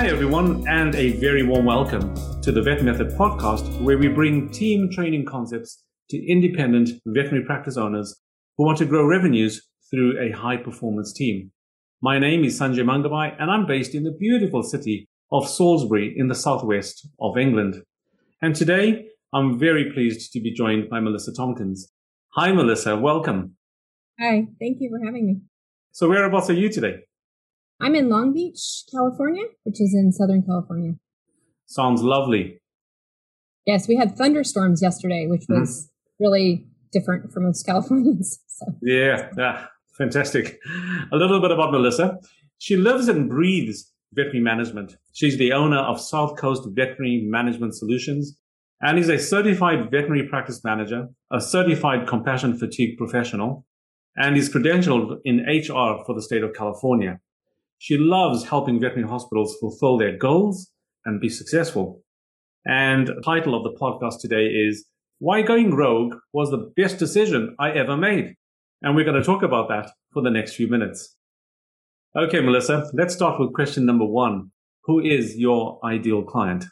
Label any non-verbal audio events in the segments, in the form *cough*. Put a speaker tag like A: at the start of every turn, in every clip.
A: Hi, everyone, and a very warm welcome to the Vet Method podcast, where we bring team training concepts to independent veterinary practice owners who want to grow revenues through a high performance team. My name is Sanjay Mangabhai, and I'm based in the beautiful city of Salisbury in the southwest of England. And today, I'm very pleased to be joined by Melissa Tompkins. Hi, Melissa. Welcome.
B: Hi. Thank you for having me.
A: So, whereabouts are you today?
B: I'm in Long Beach, California, which is in Southern California.
A: Sounds lovely.
B: Yes, we had thunderstorms yesterday, which mm-hmm. was mm-hmm. really different for most Californians. *laughs* So.
A: Yeah, yeah, fantastic. A little bit about Melissa. She lives and breathes veterinary management. She's the owner of South Coast Veterinary Management Solutions and is a certified veterinary practice manager, a certified compassion fatigue professional, and is credentialed in HR for the state of California. She loves helping veterinary hospitals fulfill their goals and be successful. And the title of the podcast today is Why Going Rogue Was the Best Decision I Ever Made. And we're going to talk about that for the next few minutes. Okay, Melissa, let's start with question number one. Who is your ideal client?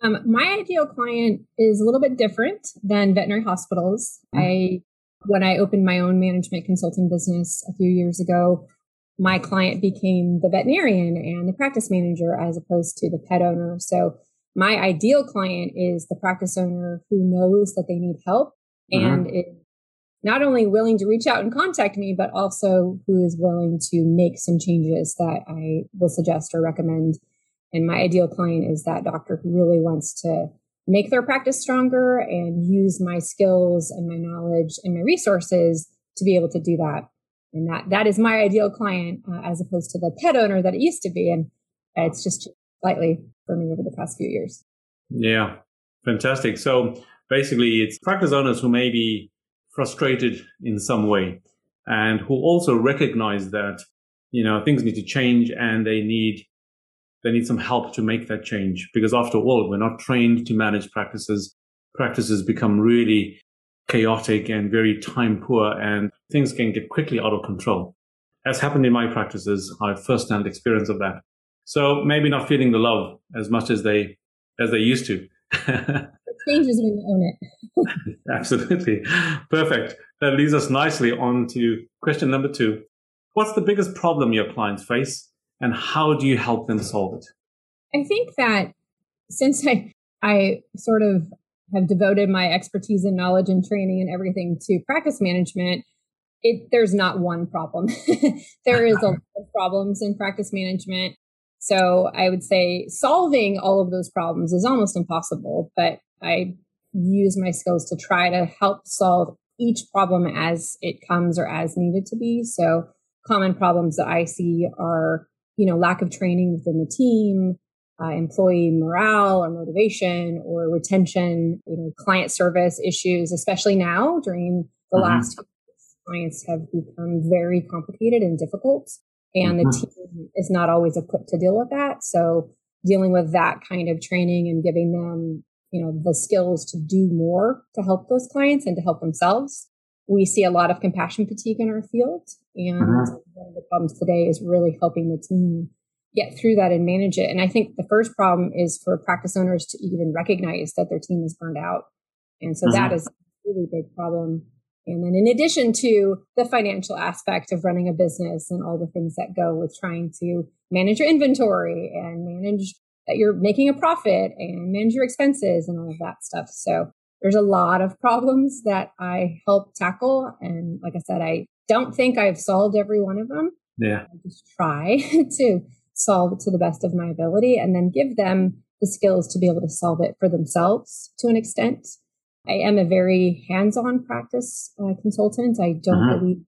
B: Um, my ideal client is a little bit different than veterinary hospitals. Mm-hmm. I, when I opened my own management consulting business a few years ago, my client became the veterinarian and the practice manager as opposed to the pet owner. So my ideal client is the practice owner who knows that they need help mm-hmm. and is not only willing to reach out and contact me, but also who is willing to make some changes that I will suggest or recommend. And my ideal client is that doctor who really wants to make their practice stronger and use my skills and my knowledge and my resources to be able to do that and that that is my ideal client uh, as opposed to the pet owner that it used to be. And it's just slightly for me over the past few years.
A: Yeah. Fantastic. So basically it's practice owners who may be frustrated in some way and who also recognize that you know things need to change and they need they need some help to make that change. Because after all we're not trained to manage practices. Practices become really chaotic and very time poor and things can get quickly out of control. As happened in my practices, I have firsthand experience of that. So maybe not feeling the love as much as they as they used to. *laughs*
B: it changes when you own
A: it. *laughs* Absolutely. Perfect. That leads us nicely on to question number two. What's the biggest problem your clients face and how do you help them solve it?
B: I think that since I I sort of have devoted my expertise and knowledge and training and everything to practice management, it there's not one problem. *laughs* there is a uh-huh. lot of problems in practice management. So I would say solving all of those problems is almost impossible, but I use my skills to try to help solve each problem as it comes or as needed to be. So common problems that I see are, you know, lack of training within the team, uh, employee morale or motivation or retention, you know, client service issues, especially now during the mm-hmm. last clients have become very complicated and difficult. And mm-hmm. the team is not always equipped to deal with that. So dealing with that kind of training and giving them, you know, the skills to do more to help those clients and to help themselves. We see a lot of compassion fatigue in our field. And mm-hmm. one of the problems today is really helping the team get through that and manage it. And I think the first problem is for practice owners to even recognize that their team is burned out. And so mm-hmm. that is a really big problem. And then in addition to the financial aspect of running a business and all the things that go with trying to manage your inventory and manage that you're making a profit and manage your expenses and all of that stuff. So there's a lot of problems that I help tackle. And like I said, I don't think I've solved every one of them.
A: Yeah.
B: I just try *laughs* to solve it to the best of my ability and then give them the skills to be able to solve it for themselves to an extent. I am a very hands-on practice uh, consultant. I don't uh-huh. believe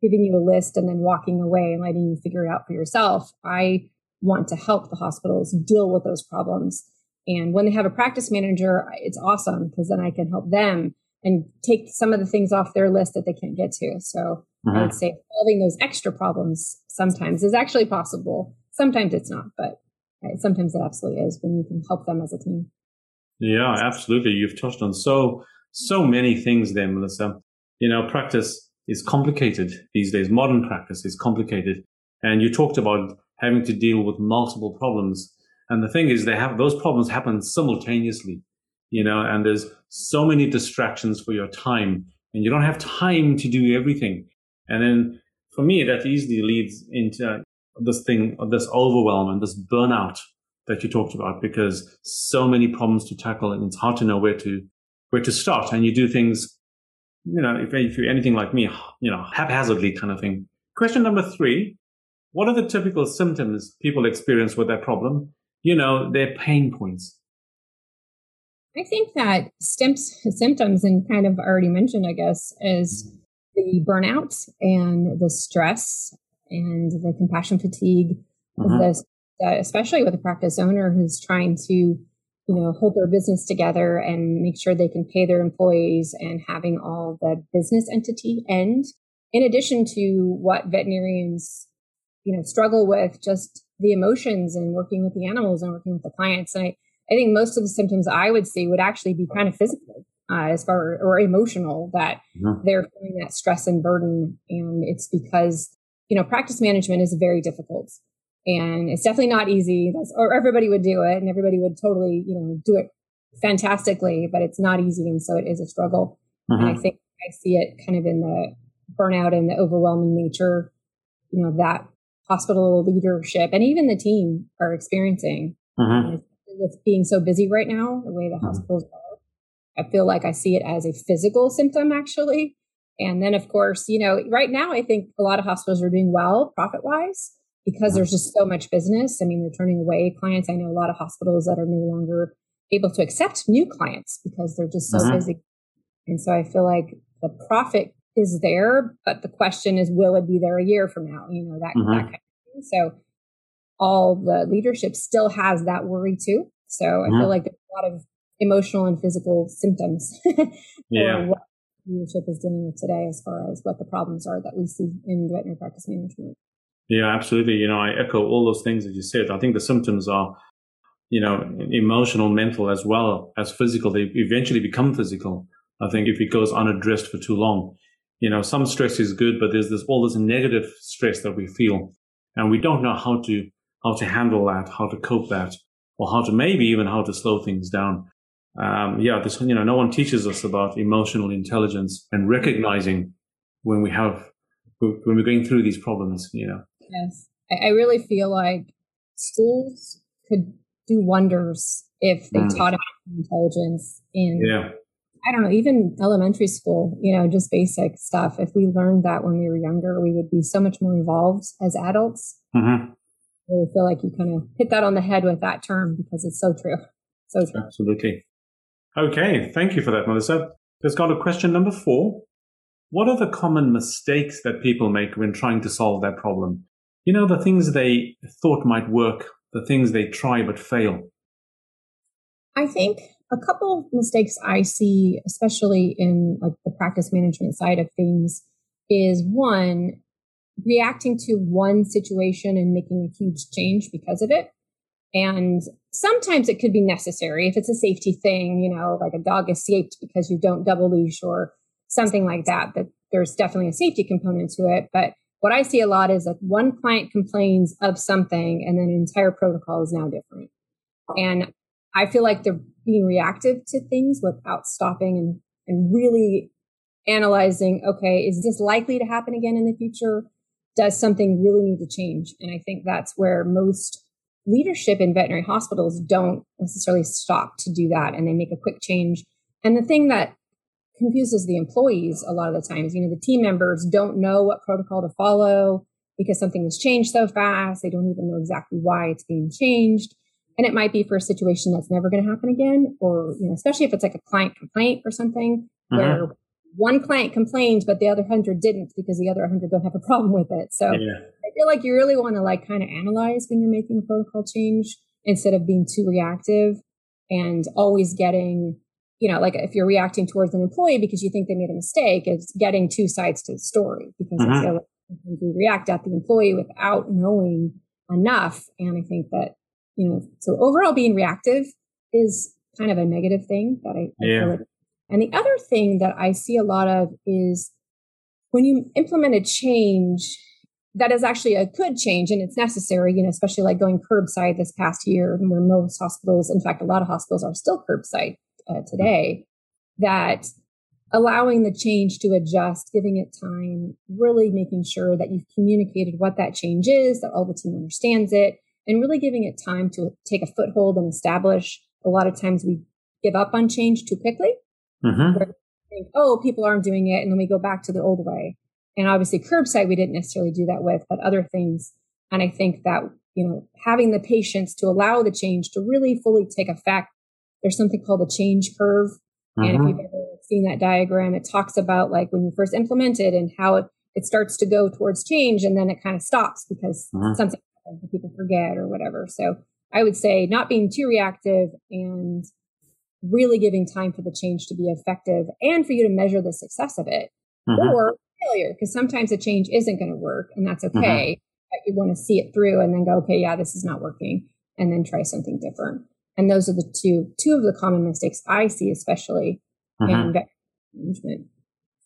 B: giving you a list and then walking away and letting you figure it out for yourself. I want to help the hospitals deal with those problems. And when they have a practice manager, it's awesome because then I can help them and take some of the things off their list that they can't get to. So uh-huh. I would say solving those extra problems sometimes is actually possible Sometimes it's not, but sometimes it absolutely is when you can help them as a team.
A: Yeah, absolutely. You've touched on so, so many things there, Melissa. You know, practice is complicated these days. Modern practice is complicated. And you talked about having to deal with multiple problems And the thing is, they have those problems happen simultaneously, you know, and there's so many distractions for your time and you don't have time to do everything. And then for me, that easily leads into this thing, this overwhelm and this burnout that you talked about because so many problems to tackle and it's hard to know where to, where to start. And you do things, you know, if, if you're anything like me, you know, haphazardly kind of thing. Question number three. What are the typical symptoms people experience with that problem? You know, their pain points.
B: I think that stems, symptoms, and kind of already mentioned, I guess, is the burnout and the stress and the compassion fatigue, this, uh, especially with a practice owner who's trying to, you know, hold their business together and make sure they can pay their employees and having all the business entity end. In addition to what veterinarians, you know, struggle with, just the emotions and working with the animals and working with the clients. And I, I think most of the symptoms I would see would actually be kind of physical, uh, as far or emotional that mm-hmm. they're feeling that stress and burden, and it's because you know practice management is very difficult, and it's definitely not easy. That's, or everybody would do it, and everybody would totally you know do it fantastically, but it's not easy, and so it is a struggle. Mm-hmm. And I mm-hmm. think I see it kind of in the burnout and the overwhelming nature, you know, that hospital leadership and even the team are experiencing. Mm-hmm with being so busy right now, the way the mm-hmm. hospitals are. I feel like I see it as a physical symptom actually. And then of course, you know, right now I think a lot of hospitals are doing well profit wise because mm-hmm. there's just so much business. I mean, they're turning away clients. I know a lot of hospitals that are no longer able to accept new clients because they're just so mm-hmm. busy. And so I feel like the profit is there, but the question is, will it be there a year from now? You know, that, mm-hmm. that kind of thing. So all the leadership still has that worry too. So I mm-hmm. feel like there's a lot of emotional and physical symptoms *laughs*
A: yeah.
B: what leadership is dealing with today as far as what the problems are that we see in veterinary practice management.
A: Yeah, absolutely. You know, I echo all those things that you said. I think the symptoms are, you know, emotional, mental, as well as physical. They eventually become physical. I think if it goes unaddressed for too long, you know, some stress is good, but there's this all this negative stress that we feel, and we don't know how to how to handle that, how to cope that, or how to maybe even how to slow things down. Um, yeah, this, you know, no one teaches us about emotional intelligence and recognizing when we have, when we're going through these problems, you know.
B: Yes. I, I really feel like schools could do wonders if they mm. taught intelligence in,
A: yeah.
B: I don't know, even elementary school, you know, just basic stuff. If we learned that when we were younger, we would be so much more involved as adults.
A: Mm-hmm
B: really feel like you kind of hit that on the head with that term because it's so true. So true.
A: Absolutely. Okay. Thank you for that, Melissa. Let's go to question number four. What are the common mistakes that people make when trying to solve that problem? You know, the things they thought might work, the things they try but fail.
B: I think a couple of mistakes I see, especially in like the practice management side of things, is one, reacting to one situation and making a huge change because of it. And sometimes it could be necessary if it's a safety thing, you know, like a dog escaped because you don't double leash or something like that, that there's definitely a safety component to it. But what I see a lot is that one client complains of something and then an entire protocol is now different. And I feel like they're being reactive to things without stopping and, and really analyzing, okay, is this likely to happen again in the future? does something really need to change? And I think that's where most leadership in veterinary hospitals don't necessarily stop to do that and they make a quick change. And the thing that confuses the employees a lot of the times, you know, the team members don't know what protocol to follow because something has changed so fast. They don't even know exactly why it's being changed. And it might be for a situation that's never going to happen again, or, you know, especially if it's like a client complaint or something uh-huh. where one client complained, but the other hundred didn't because the other hundred don't have a problem with it. So yeah. I feel like you really want to like kind of analyze when you're making a protocol change instead of being too reactive and always getting, you know, like if you're reacting towards an employee because you think they made a mistake, it's getting two sides to the story because mm-hmm. I feel like we react at the employee without knowing enough. And I think that, you know, so overall being reactive is kind of a negative thing that I, I
A: feel
B: like and the other thing that I see a lot of is when you implement a change, that is actually a good change and it's necessary, you know, especially like going curbside this past year, where most hospitals, in fact, a lot of hospitals are still curbside uh, today, that allowing the change to adjust, giving it time, really making sure that you've communicated what that change is, that all the team understands it, and really giving it time to take a foothold and establish. A lot of times we give up on change too quickly. Mm-hmm. Think, oh, people aren't doing it. And then we go back to the old way. And obviously curbside, we didn't necessarily do that with, but other things. And I think that, you know, having the patience to allow the change to really fully take effect. There's something called a change curve. Mm-hmm. And if mm-hmm. you've ever seen that diagram, it talks about like when you first implement it and how it, it starts to go towards change and then it kind of stops because mm-hmm. something people forget or whatever. So I would say not being too reactive and really giving time for the change to be effective and for you to measure the success of it mm-hmm. or failure because sometimes the change isn't going to work and that's mm-hmm. okay. But you want to see it through and then go, okay, yeah, this is not working and then try something different. And those are the two, two of the common mistakes I see, especially mm-hmm. in management.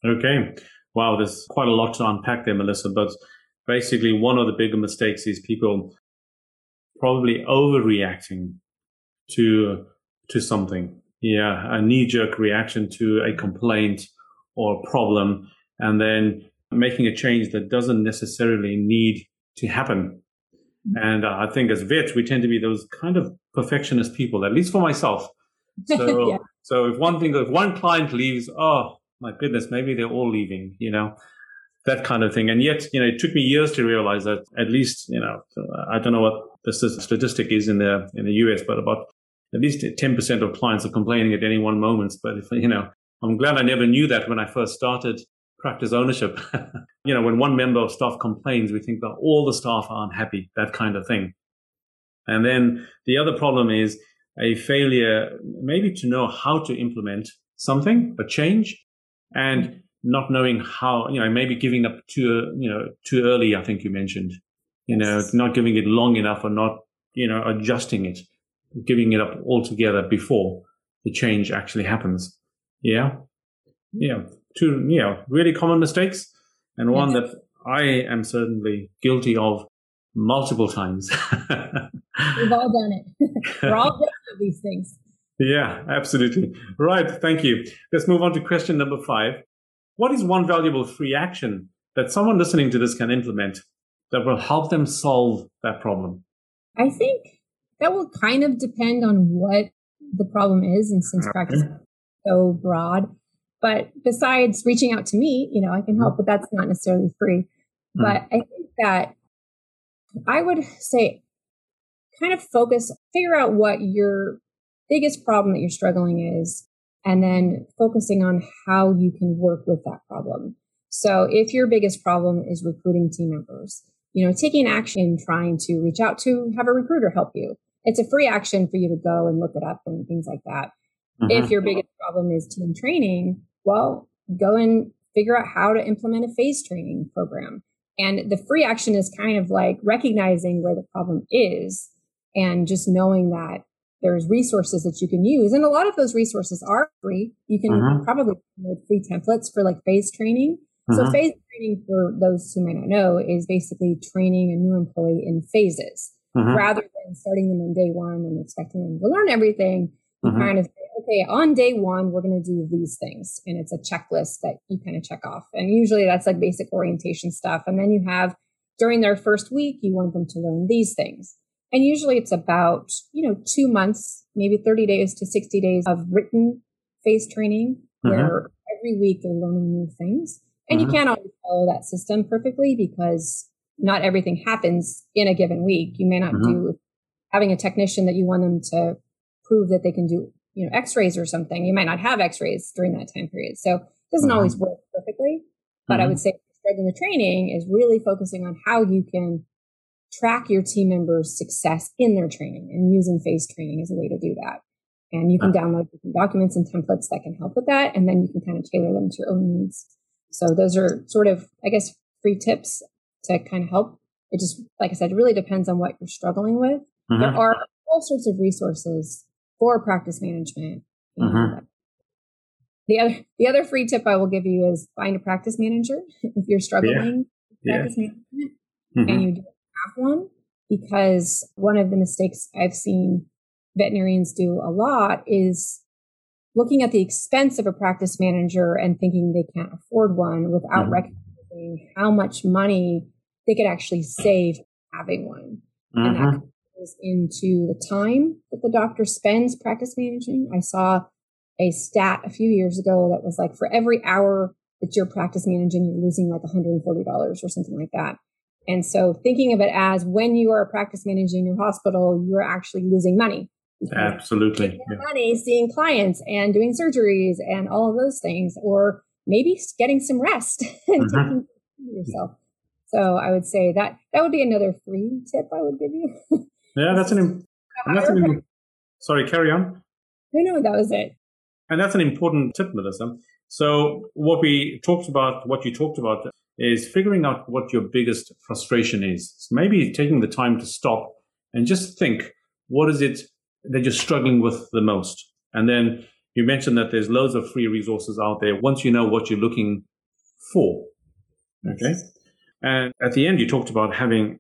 A: Okay. Wow. There's quite a lot to unpack there, Melissa, but basically one of the bigger mistakes is people probably overreacting to to something yeah a knee jerk reaction to a complaint or a problem and then making a change that doesn't necessarily need to happen and uh, i think as vets we tend to be those kind of perfectionist people at least for myself *laughs* so yeah. so if one thing if one client leaves oh my goodness maybe they're all leaving you know that kind of thing. And yet, you know, it took me years to realize that at least, you know, I don't know what the statistic is in the in the US, but about at least 10% of clients are complaining at any one moment. But if, you know, I'm glad I never knew that when I first started practice ownership. *laughs* you know, when one member of staff complains, we think that all the staff are unhappy, that kind of thing. And then the other problem is a failure, maybe to know how to implement something, a change, and not knowing how, you know, maybe giving up too, you know, too early. I think you mentioned, you know, not giving it long enough or not, you know, adjusting it, giving it up altogether before the change actually happens. Yeah. Yeah. Two, yeah, really common mistakes and one that I am certainly guilty of multiple times. *laughs*
B: We've all done it. *laughs* We're all guilty of these things.
A: Yeah, absolutely. Right. Thank you. Let's move on to question number five. What is one valuable free action that someone listening to this can implement that will help them solve that problem?
B: I think that will kind of depend on what the problem is, and since practice is so broad. But besides reaching out to me, you know, I can help, mm-hmm. but that's not necessarily free. Mm-hmm. But I think that I would say kind of focus, figure out what your biggest problem that you're struggling is, and then focusing on how you can work with that problem. So if your biggest problem is recruiting team members, you know, taking action, trying to reach out to have a recruiter help you. It's a free action for you to go and look it up and things like that. Mm-hmm. If your biggest problem is team training, well, go and figure out how to implement a phase training program. And the free action is kind of like recognizing where the problem is and just knowing that there's resources that you can use. And a lot of those resources are free. You can uh-huh. probably download free templates for like phase training. Uh-huh. So phase training for those who might not know is basically training a new employee in phases uh-huh. rather than starting them on day one and expecting them to learn everything. You kind of say, okay, on day one, we're going to do these things. And it's a checklist that you kind of check off. And usually that's like basic orientation stuff. And then you have during their first week, you want them to learn these things. And usually it's about, you know, two months, maybe 30 days to 60 days of written phase training mm-hmm. where every week they're learning new things. And mm-hmm. you can't always follow that system perfectly because not everything happens in a given week. You may not mm-hmm. do having a technician that you want them to prove that they can do, you know, x-rays or something. You might not have x-rays during that time period. So it doesn't mm-hmm. always work perfectly. But I mm-hmm. would say starting the training is really focusing on how you can track your team members' success in their training and using phase training is a way to do that. And you can download different documents and templates that can help with that. And then you can kind of tailor them to your own needs. So those are sort of, I guess, free tips to kind of help. It just, like I said, it really depends on what you're struggling with. Mm-hmm. There are all sorts of resources for practice management. Mm-hmm. The other, the other free tip I will give you is find a practice manager *laughs* if you're struggling
A: yeah. practice yeah. management
B: mm-hmm. and you don't have one because one of the mistakes I've seen veterinarians do a lot is looking at the expense of a practice manager and thinking they can't afford one without mm-hmm. recognizing how much money they could actually save having one. Mm-hmm. And that mm-hmm. goes into the time that the doctor spends practice managing. I saw a stat a few years ago that was like for every hour that you're practice managing, you're losing like $140 or something like that. And so thinking of it as when you are practice managing your hospital, you're actually losing money.
A: Absolutely.
B: Yeah. Money seeing clients and doing surgeries and all of those things, or maybe getting some rest *laughs* and mm-hmm. taking yourself. So I would say that that would be another free tip I would give you.
A: yeah, *laughs* that's an, that's an sorry, carry on.
B: No, no, that was it.
A: And that's an important tip, Melissa. So what we talked about, what you talked about is figuring out what your biggest frustration is. So maybe taking the time to stop and just think, what is it that you're struggling with the most? And then you mentioned that there's loads of free resources out there once you know what you're looking for. Okay. And at the end, you talked about having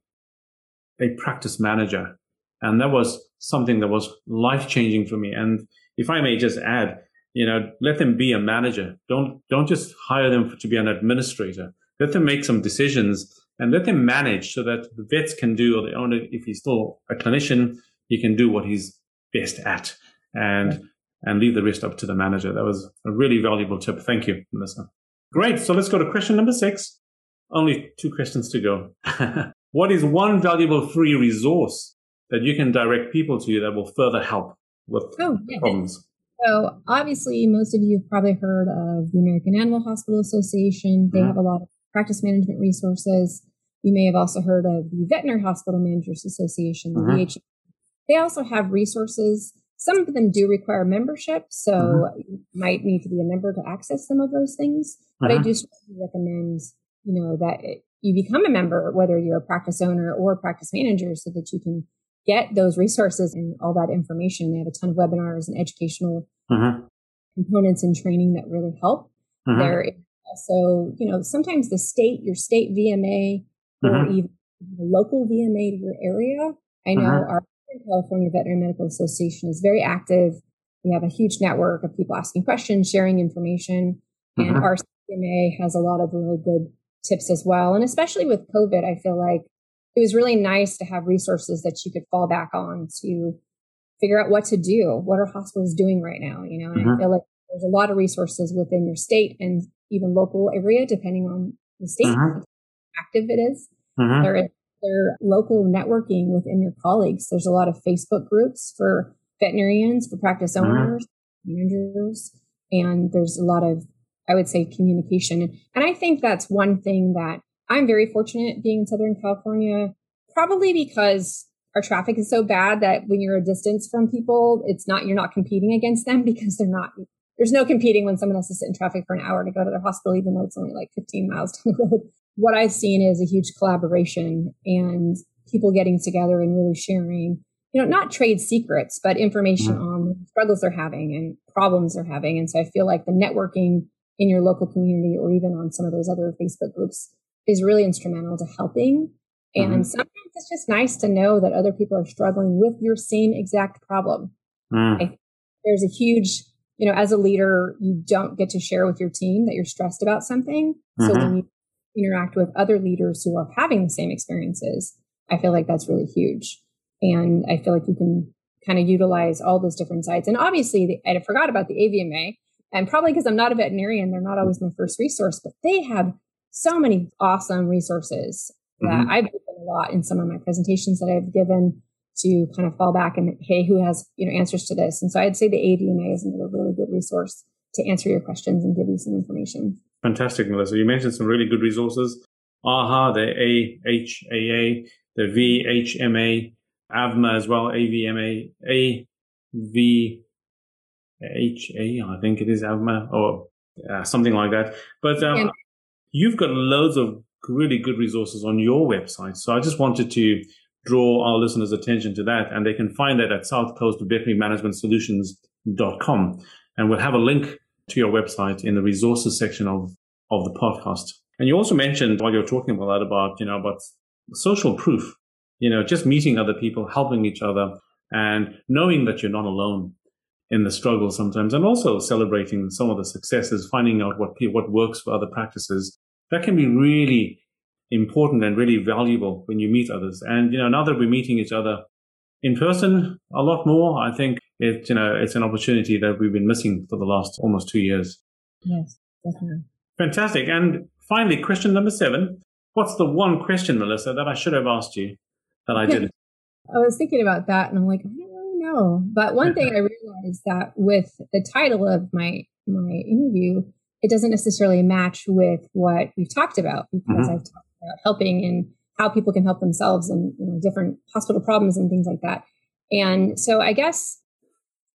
A: a practice manager. And that was something that was life changing for me. And if I may just add, you know, let them be a manager. Don't, don't just hire them to be an administrator let them make some decisions and let them manage so that the vets can do, or the owner, if he's still a clinician, he can do what he's best at and, and leave the rest up to the manager. That was a really valuable tip. Thank you, Melissa. Great. So let's go to question number six. Only two questions to go. *laughs* what is one valuable free resource that you can direct people to that will further help with oh, yeah. problems?
B: So obviously, most of you have probably heard of the American Animal Hospital Association. They mm-hmm. have a lot of practice management resources. You may have also heard of the Veterinary Hospital Managers Association, the uh-huh. They also have resources. Some of them do require membership, so uh-huh. you might need to be a member to access some of those things. But uh-huh. I do recommend, you know, that it, you become a member, whether you're a practice owner or a practice manager, so that you can get those resources and all that information. They have a ton of webinars and educational uh-huh. components and training that really help. Uh-huh. There so, you know, sometimes the state, your state VMA or uh-huh. even the local VMA to your area. I know uh-huh. our California Veterinary Medical Association is very active. We have a huge network of people asking questions, sharing information, and uh-huh. our VMA has a lot of really good tips as well. And especially with COVID, I feel like it was really nice to have resources that you could fall back on to figure out what to do. What are hospitals doing right now? You know, and I feel like there's a lot of resources within your state and even local area, depending on the state, uh-huh. active it is. Uh-huh. There is there local networking within your colleagues. There's a lot of Facebook groups for veterinarians, for practice uh-huh. owners, managers, and there's a lot of, I would say, communication. And I think that's one thing that I'm very fortunate being in Southern California, probably because our traffic is so bad that when you're a distance from people, it's not, you're not competing against them *laughs* because they're not there's no competing when someone has to sit in traffic for an hour to go to their hospital, even though it's only like 15 miles down the road. What I've seen is a huge collaboration and people getting together and really sharing, you know, not trade secrets, but information mm-hmm. on struggles they're having and problems they're having. And so I feel like the networking in your local community or even on some of those other Facebook groups is really instrumental to helping. And mm-hmm. sometimes it's just nice to know that other people are struggling with your same exact problem. Mm. there's a huge you know, as a leader, you don't get to share with your team that you're stressed about something. Mm-hmm. So when you interact with other leaders who are having the same experiences, I feel like that's really huge. And I feel like you can kind of utilize all those different sides. And obviously, the, I forgot about the AVMA, and probably because I'm not a veterinarian, they're not always my first resource, but they have so many awesome resources that mm-hmm. I've given a lot in some of my presentations that I've given to kind of fall back and hey, who has you know answers to this? And so I'd say the AVMA is another really good resource to answer your questions and give you some information.
A: Fantastic, Melissa. You mentioned some really good resources. AHA, the AHAA, the VHMA, AVMA as well, AVMA, AVHA, I think it is AVMA or uh, something like that. But um, yeah. you've got loads of really good resources on your website. So I just wanted to draw our listeners' attention to that. And they can find that at South Coast Veterinary Management Solutions.com. And we'll have a link to your website in the resources section of, of the podcast. And you also mentioned while you were talking about that, about, you know, about social proof. You know, just meeting other people, helping each other, and knowing that you're not alone in the struggle sometimes, and also celebrating some of the successes, finding out what what works for other practices. That can be really important and really valuable when you meet others. And you know, now that we're meeting each other in person a lot more, I think it you know it's an opportunity that we've been missing for the last almost two years.
B: Yes, definitely.
A: Fantastic. And finally, question number seven. What's the one question, Melissa, that I should have asked you that I didn't?
B: I was thinking about that and I'm like, really know. But one thing *laughs* I realized that with the title of my my interview, it doesn't necessarily match with what we've talked about because mm-hmm. I've talked about helping and how people can help themselves and you know, different hospital problems and things like that. And so I guess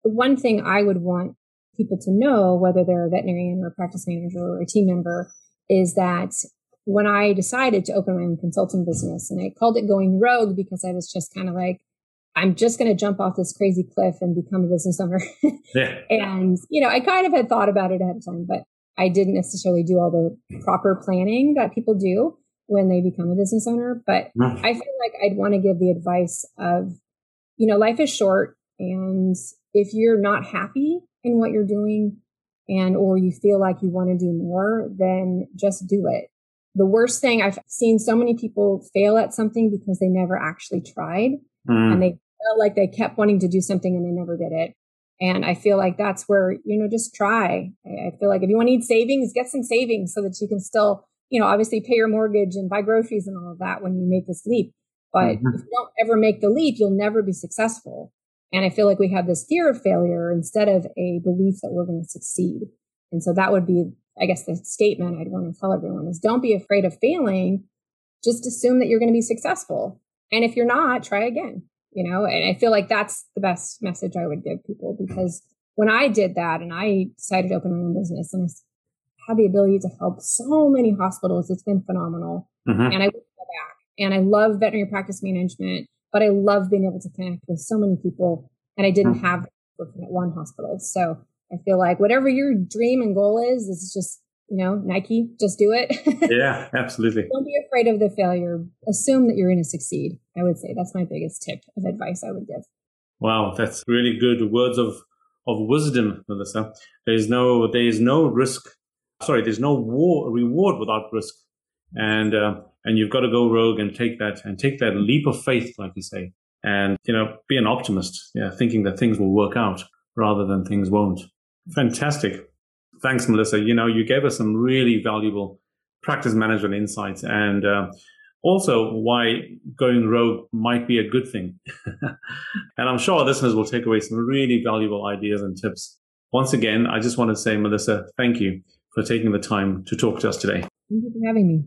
B: the one thing I would want people to know, whether they're a veterinarian or a practice manager or a team member, is that when I decided to open my own consulting business and I called it going rogue because I was just kind of like, I'm just going to jump off this crazy cliff and become a business owner. *laughs* yeah. And, you know, I kind of had thought about it ahead of time, but I didn't necessarily do all the proper planning that people do when they become a business owner. But I feel like I'd want to give the advice of, you know, life is short. And if you're not happy in what you're doing and or you feel like you want to do more, then just do it. The worst thing I've seen so many people fail at something because they never actually tried mm. and they felt like they kept wanting to do something and they never did it. And I feel like that's where, you know, just try. I feel like if you want to need savings, get some savings so that you can still, you know, obviously pay your mortgage and buy groceries and all of that when you make this leap. But mm-hmm. if you don't ever make the leap, you'll never be successful. And I feel like we have this fear of failure instead of a belief that we're going to succeed. And so that would be, I guess, the statement I'd want to tell everyone is don't be afraid of failing. Just assume that you're going to be successful. And if you're not, try again, you know? And I feel like that's the best message I would give people because when I did that and I decided to open my own business and I had the ability to help so many hospitals, it's been phenomenal. Mm-hmm. And I go back. And I love veterinary practice management but I love being able to connect with so many people and I didn't mm. have working at one hospital. So I feel like whatever your dream and goal is, is just, you know, Nike, just do it. *laughs*
A: yeah, absolutely.
B: Don't be afraid of the failure. Assume that you're going to succeed. I would say that's my biggest tip of advice I would give.
A: Wow, that's really good words of of wisdom, Melissa. There's no there is no risk. Sorry, there's no war, reward without risk, and uh, and you've got to go rogue and take that and take that leap of faith, like you say, and you know, be an optimist, yeah, thinking that things will work out rather than things won't. Fantastic. Thanks, Melissa. You know, you gave us some really valuable practice management insights and uh, also why going rogue might be a good thing. *laughs* and I'm sure our listeners will take away some really valuable ideas and tips. Once again, I just want to say, Melissa, thank you for taking the time to talk to us today.
B: Thank you for having me.